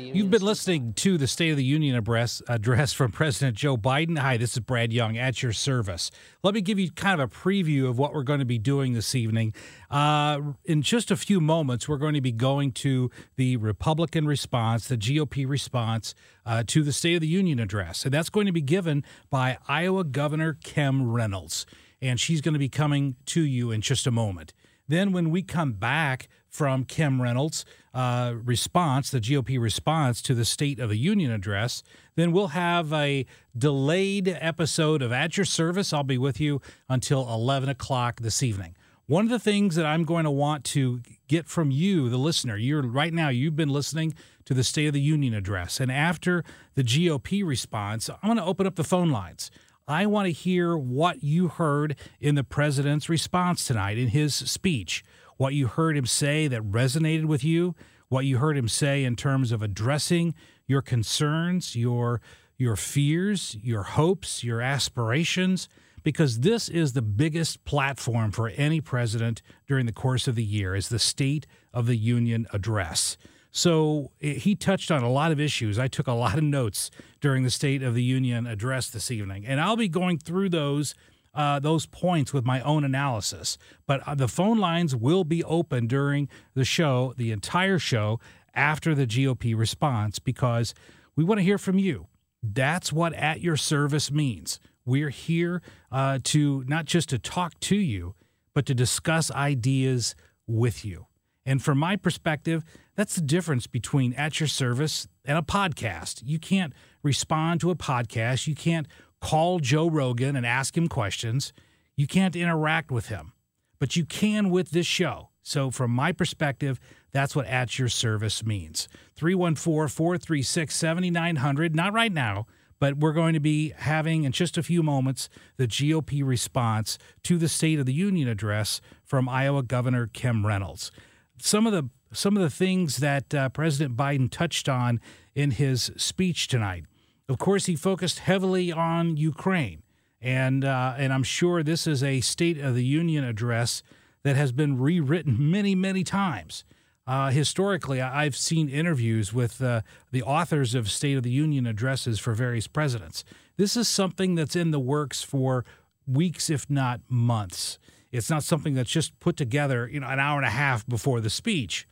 You've been listening to the State of the Union address, address from President Joe Biden. Hi, this is Brad Young at your service. Let me give you kind of a preview of what we're going to be doing this evening. Uh, in just a few moments, we're going to be going to the Republican response, the GOP response uh, to the State of the Union address. And that's going to be given by Iowa Governor Kim Reynolds. And she's going to be coming to you in just a moment. Then, when we come back from Kim Reynolds' uh, response, the GOP response to the State of the Union address, then we'll have a delayed episode of At Your Service. I'll be with you until 11 o'clock this evening. One of the things that I'm going to want to get from you, the listener, you're right now, you've been listening to the State of the Union address. And after the GOP response, I'm going to open up the phone lines. I want to hear what you heard in the president's response tonight in his speech, what you heard him say that resonated with you, what you heard him say in terms of addressing your concerns, your your fears, your hopes, your aspirations because this is the biggest platform for any president during the course of the year is the state of the union address. So eh, he touched on a lot of issues. I took a lot of notes during the State of the Union address this evening, and I'll be going through those uh, those points with my own analysis. But uh, the phone lines will be open during the show, the entire show, after the GOP response, because we want to hear from you. That's what at your service means. We're here uh, to not just to talk to you, but to discuss ideas with you. And from my perspective, that's the difference between at your service and a podcast. You can't respond to a podcast. You can't call Joe Rogan and ask him questions. You can't interact with him, but you can with this show. So, from my perspective, that's what at your service means. 314 436 7900. Not right now, but we're going to be having in just a few moments the GOP response to the State of the Union address from Iowa Governor Kim Reynolds. Some of the some of the things that uh, President Biden touched on in his speech tonight. Of course, he focused heavily on Ukraine, and uh, and I'm sure this is a State of the Union address that has been rewritten many, many times. Uh, historically, I've seen interviews with uh, the authors of State of the Union addresses for various presidents. This is something that's in the works for weeks, if not months. It's not something that's just put together, you know, an hour and a half before the speech.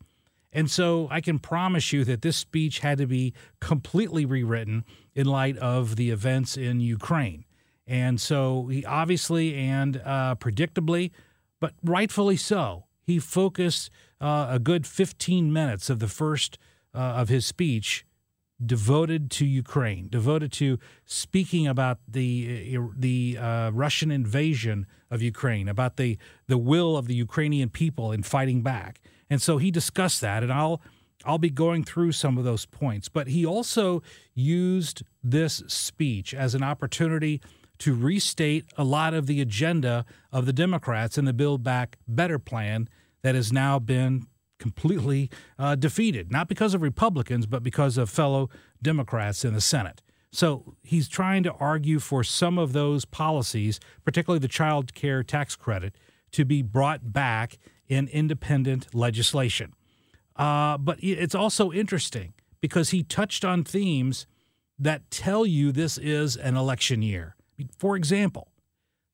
And so I can promise you that this speech had to be completely rewritten in light of the events in Ukraine. And so he obviously and uh, predictably, but rightfully so, he focused uh, a good 15 minutes of the first uh, of his speech devoted to Ukraine, devoted to speaking about the uh, the uh, Russian invasion of Ukraine, about the the will of the Ukrainian people in fighting back. And so he discussed that, and I'll I'll be going through some of those points. But he also used this speech as an opportunity to restate a lot of the agenda of the Democrats in the Build Back Better plan that has now been completely uh, defeated, not because of Republicans, but because of fellow Democrats in the Senate. So he's trying to argue for some of those policies, particularly the child care tax credit, to be brought back in independent legislation. Uh, but it's also interesting because he touched on themes that tell you this is an election year. For example,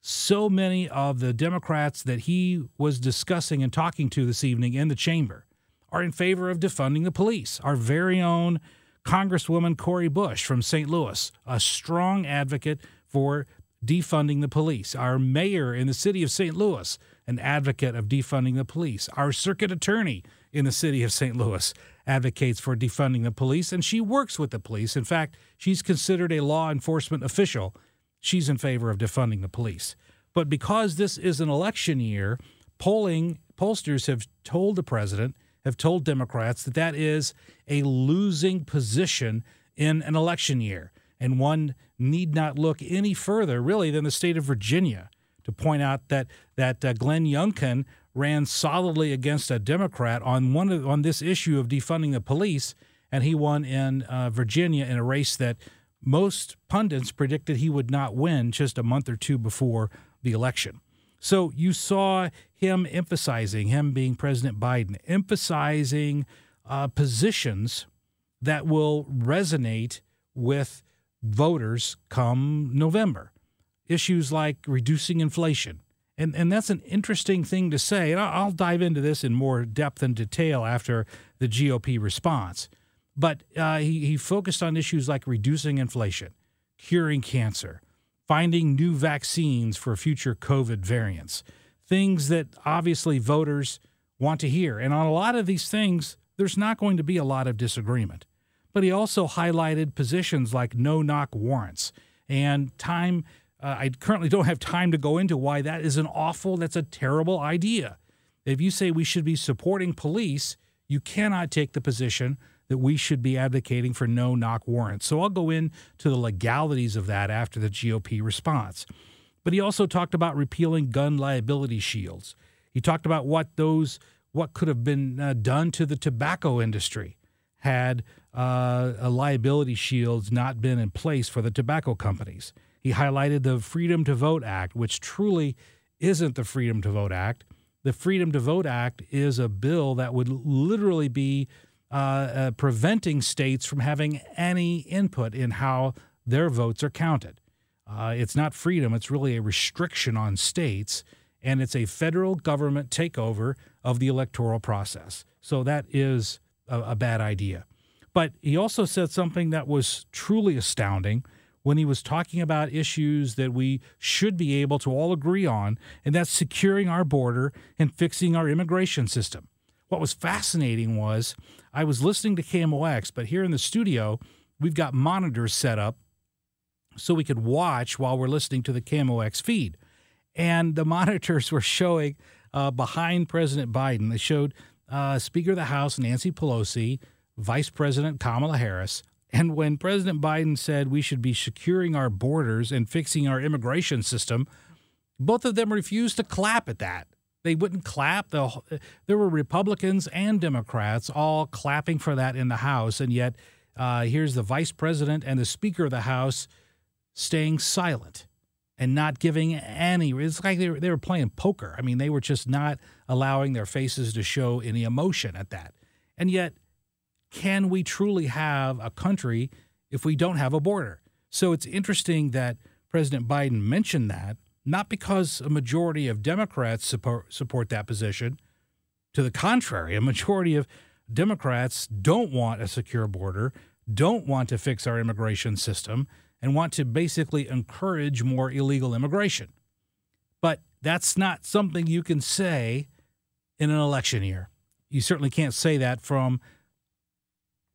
so many of the Democrats that he was discussing and talking to this evening in the chamber are in favor of defunding the police. Our very own Congresswoman Cori Bush from St. Louis, a strong advocate for defunding the police. Our mayor in the city of St. Louis, an advocate of defunding the police. Our circuit attorney in the city of St. Louis advocates for defunding the police, and she works with the police. In fact, she's considered a law enforcement official she's in favor of defunding the police. But because this is an election year, polling pollsters have told the president, have told Democrats that that is a losing position in an election year. And one need not look any further, really, than the state of Virginia to point out that that uh, Glenn Youngkin ran solidly against a Democrat on one of, on this issue of defunding the police, and he won in uh, Virginia in a race that most pundits predicted he would not win just a month or two before the election. So you saw him emphasizing, him being President Biden, emphasizing uh, positions that will resonate with voters come November. Issues like reducing inflation. And, and that's an interesting thing to say. And I'll dive into this in more depth and detail after the GOP response. But uh, he, he focused on issues like reducing inflation, curing cancer, finding new vaccines for future COVID variants, things that obviously voters want to hear. And on a lot of these things, there's not going to be a lot of disagreement. But he also highlighted positions like no knock warrants and time. Uh, I currently don't have time to go into why that is an awful, that's a terrible idea. If you say we should be supporting police, you cannot take the position that we should be advocating for no knock warrants. So I'll go into the legalities of that after the GOP response. But he also talked about repealing gun liability shields. He talked about what those what could have been uh, done to the tobacco industry had uh, liability shields not been in place for the tobacco companies. He highlighted the Freedom to Vote Act, which truly isn't the Freedom to Vote Act. The Freedom to Vote Act is a bill that would literally be uh, uh, preventing states from having any input in how their votes are counted. Uh, it's not freedom, it's really a restriction on states, and it's a federal government takeover of the electoral process. So that is a, a bad idea. But he also said something that was truly astounding when he was talking about issues that we should be able to all agree on, and that's securing our border and fixing our immigration system. What was fascinating was I was listening to KMOX, but here in the studio, we've got monitors set up so we could watch while we're listening to the KMOX feed. And the monitors were showing uh, behind President Biden, they showed uh, Speaker of the House Nancy Pelosi, Vice President Kamala Harris. And when President Biden said we should be securing our borders and fixing our immigration system, both of them refused to clap at that. They wouldn't clap. The, there were Republicans and Democrats all clapping for that in the House, and yet uh, here's the vice president and the Speaker of the House staying silent and not giving any. It's like they were, they were playing poker. I mean, they were just not allowing their faces to show any emotion at that. And yet, can we truly have a country if we don't have a border? So it's interesting that President Biden mentioned that not because a majority of Democrats support, support that position. To the contrary, a majority of Democrats don't want a secure border, don't want to fix our immigration system, and want to basically encourage more illegal immigration. But that's not something you can say in an election year. You certainly can't say that from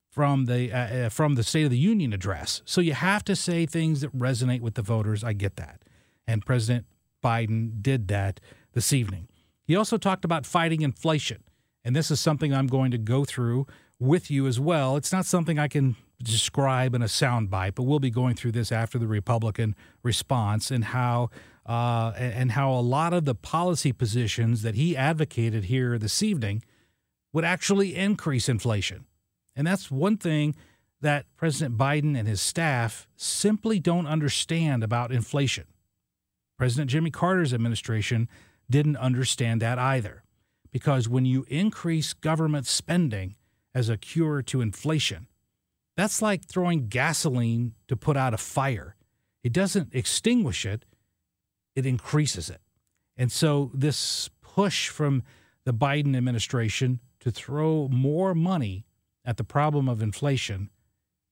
from the uh, uh from the State of the Union address. So you have to say things that resonate with the voters. I get that and President Biden did that this evening. He also talked about fighting inflation, and this is something I'm going to go through with you as well. It's not something I can describe in a soundbite, but we'll be going through this after the Republican response and how uh, and how a lot of the policy positions that he advocated here this evening would actually increase inflation. And that's one thing that President Biden and his staff simply don't understand about inflation. President Jimmy Carter's administration didn't understand that either. Because when you increase government spending as a cure to inflation, that's like throwing gasoline to put out a fire. It doesn't extinguish it, it increases it. And so, this push from the Biden administration to throw more money at the problem of inflation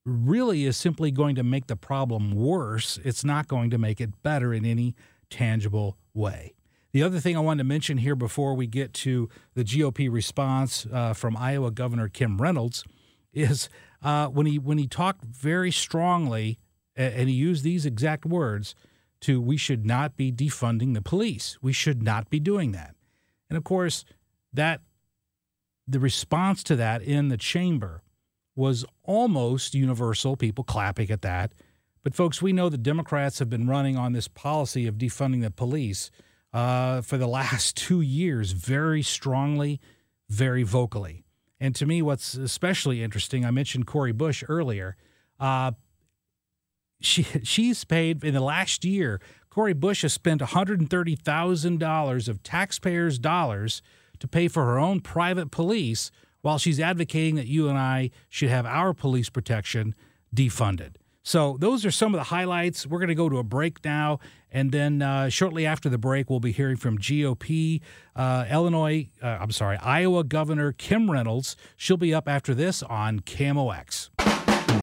really is simply going to make the problem worse. It's not going to make it better in any tangible way. The other thing I wanted to mention here before we get to the GOP response uh, from Iowa Governor Kim Reynolds is uh, when he when he talked very strongly and he used these exact words to we should not be defunding the police. We should not be doing that. And of course, that the response to that in the chamber was almost universal, people clapping at that. But, folks, we know the Democrats have been running on this policy of defunding the police uh, for the last two years very strongly, very vocally. And to me, what's especially interesting, I mentioned Cori Bush earlier. Uh, she she's paid in the last year. Cori Bush has spent $130,000 of taxpayers' dollars to pay for her own private police while she's advocating that you and I should have our police protection defunded. So, those are some of the highlights. We're going to go to a break now. And then uh, shortly after the break, we'll be hearing from GOP, uh, Illinois, uh, I'm sorry, Iowa Governor Kim Reynolds. She'll be up after this on KMOX.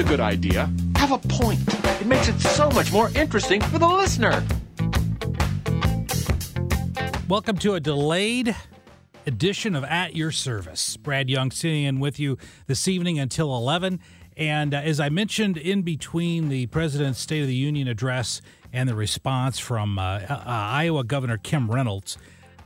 A good idea. Have a point. It makes it so much more interesting for the listener. Welcome to a delayed edition of At Your Service. Brad Young sitting in with you this evening until 11. And uh, as I mentioned in between the President's State of the Union address and the response from uh, uh, Iowa Governor Kim Reynolds,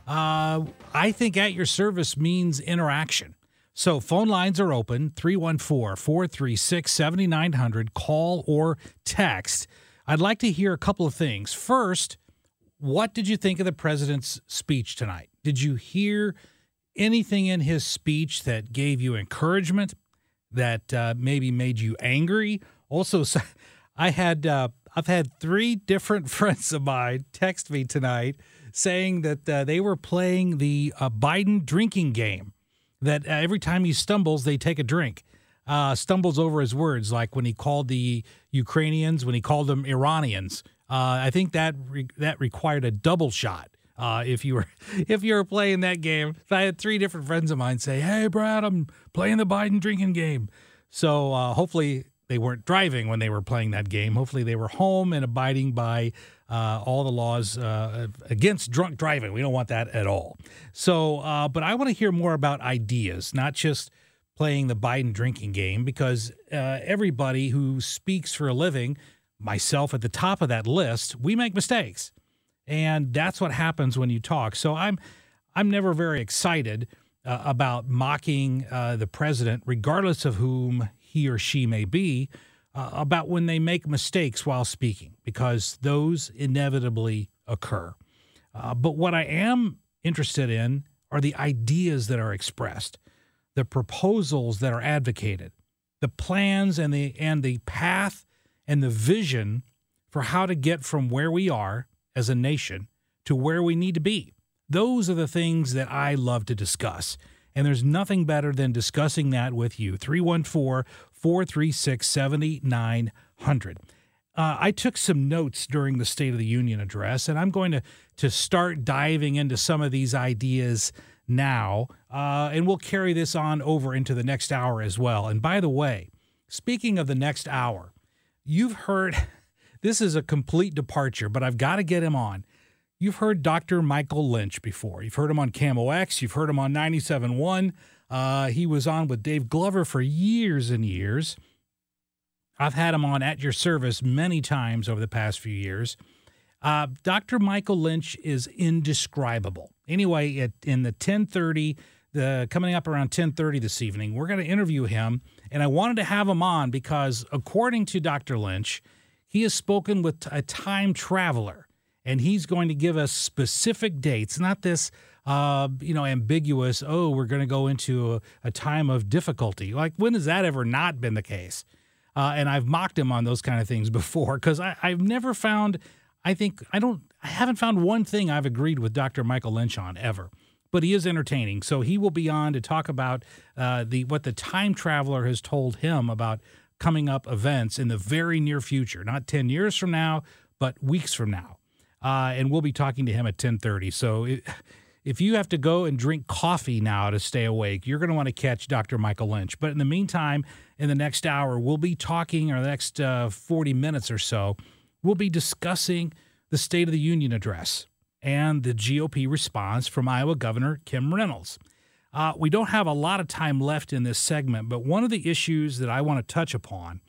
uh, I think At Your Service means interaction. So phone lines are open 314 436 7900. Call or text. I'd like to hear a couple of things. First, what did you think of the president's speech tonight? Did you hear anything in his speech that gave you encouragement, that uh, maybe made you angry? Also, I had uh, I've had three different friends of mine text me tonight saying that uh, they were playing the uh, Biden drinking game. That uh, every time he stumbles, they take a drink. Uh, stumbles over his words, like when he called the Ukrainians, when he called them Iranians. Uh, I think that re- that required a double shot. Uh, if you were if you were playing that game, I had three different friends of mine say, "Hey, Brad, I'm playing the Biden drinking game," so hopefully they weren't driving when they were playing that game. Hopefully, they were home and abiding by uh, all the laws uh, against drunk driving. We don't want that at all. So, uh, but I want to hear more about ideas, not just playing the Biden drinking game, because uh, everybody who speaks for a living, myself at the top of that list, we make mistakes, and that's what happens when you talk. So I'm, I'm never very excited. Uh, about mocking uh, the president, regardless of whom he or she may be uh, about when they make mistakes while speaking, because those inevitably occur. Uh, but what I am interested in are the ideas that are expressed, the proposals that are advocated, the plans and the and the path and the vision for how to get from where we are as a nation to where we need to be. Those are the things that I love to discuss. And there's nothing better than discussing that with you. 314 436 7900. Uh, I took some notes during the State of the Union address, and I'm going to, to start diving into some of these ideas now. Uh, and we'll carry this on over into the next hour as well. And by the way, speaking of the next hour, you've heard this is a complete departure, but I've got to get him on. You've heard Dr. Michael Lynch before. You've heard him on KMOX, You've heard him on 97.1. Uh, he was on with Dave Glover for years and years. I've had him on at your service many times over the past few years. Uh, Dr. Michael Lynch is indescribable. Anyway, at, in the 1030, the coming up around 1030 this evening, we're going to interview him. And I wanted to have him on because according to Dr. Lynch, he has spoken with a time traveler and he's going to give us specific dates, not this, uh, you know, ambiguous. Oh, we're going to go into a, a, time of difficulty. Like when has that ever not been the case? Uh, and I've mocked him on those kind of things before because I've never found. I think I don't. I haven't found one thing I've agreed with Dr. Michael Lynch on ever. But he is entertaining, so he will be on to talk about uh, the what the time traveler has told him about coming up events in the very near future, not ten years from now, but weeks from now uh, and we'll be talking to him at 10:30. So it, if you have to go and drink coffee now to stay awake, you're going to want to catch Dr. Michael Lynch. But in the meantime, in the next hour, we'll be talking, or the next uh, 40 minutes or so, we'll be discussing the State of the Union address and the GOP response from Iowa Governor Kim Reynolds. Uh, we don't have a lot of time left in this segment, but one of the issues that I want to touch upon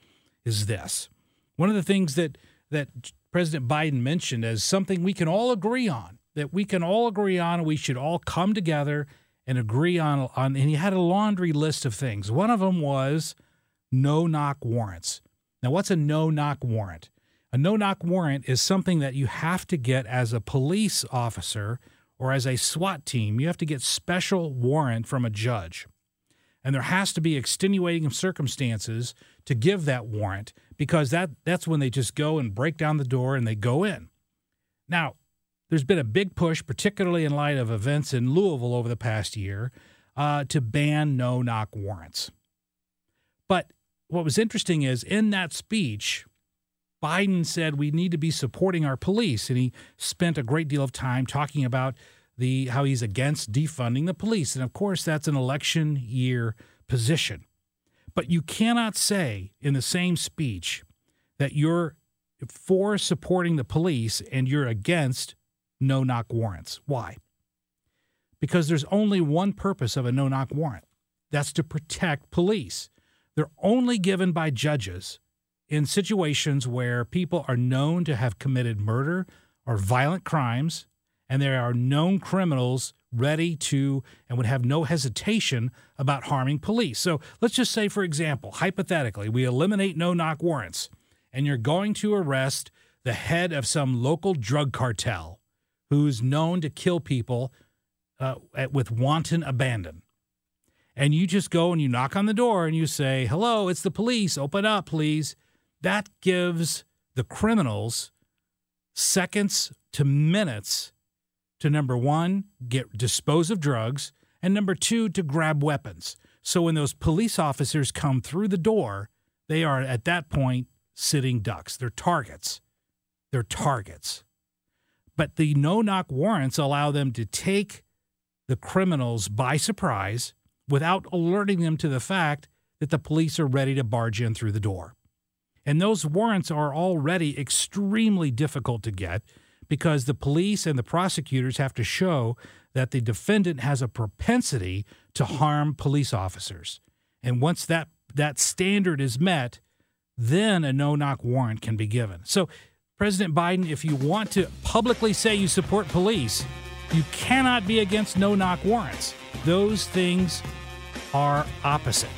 is this. One of the things that that President Biden mentioned as something we can all agree on, that we can all agree on, we should all come together and agree on. on and he had a laundry list of things. One of them was no knock warrants. Now, what's a no knock warrant? A no knock warrant is something that you have to get as a police officer or as a SWAT team. You have to get special warrant from a judge. And there has to be extenuating circumstances to give that warrant because that that's when they just go and break down the door and they go in. Now, there's been a big push, particularly in light of events in Louisville over the past year, uh, to ban no knock warrants. But what was interesting is in that speech, Biden said we need to be supporting our police, and he spent a great deal of time talking about the how he's against defunding the police, and of course that's an election year position. But you cannot say in the same speech that you're for supporting the police and you're against no knock warrants. Why? Because there's only one purpose of a no knock warrant that's to protect police. They're only given by judges in situations where people are known to have committed murder or violent crimes and there are known criminals ready to and would have no hesitation about harming police. So let's just say, for example, hypothetically, we eliminate no knock warrants and you're going to arrest the head of some local drug cartel who's known to kill people uh, at, with wanton abandon. And you just go and you knock on the door and you say, Hello, it's the police. Open up, please. That gives the criminals seconds to minutes to number one, get dispose of drugs, and number two, to grab weapons. So when those police officers come through the door, they are at that point sitting ducks. They're targets. They're targets. But the no knock warrants allow them to take the criminals by surprise without alerting them to the fact that the police are ready to barge in through the door. And those warrants are already extremely difficult to get because the police and the prosecutors have to show that the defendant has a propensity to harm police officers. And once that, that standard is met, then a no knock warrant can be given. So, President Biden, if you want to publicly say you support police, you cannot be against no knock warrants. Those things are opposite.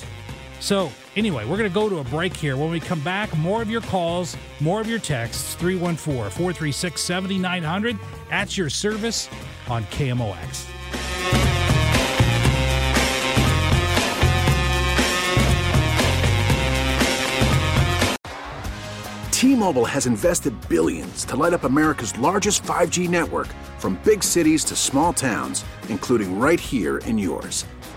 So, anyway, we're going to go to a break here. When we come back, more of your calls, more of your texts 314 436 7900 at your service on KMOX. T-Mobile has invested billions to light up America's largest 5G network from big cities to small towns, including right here in yours.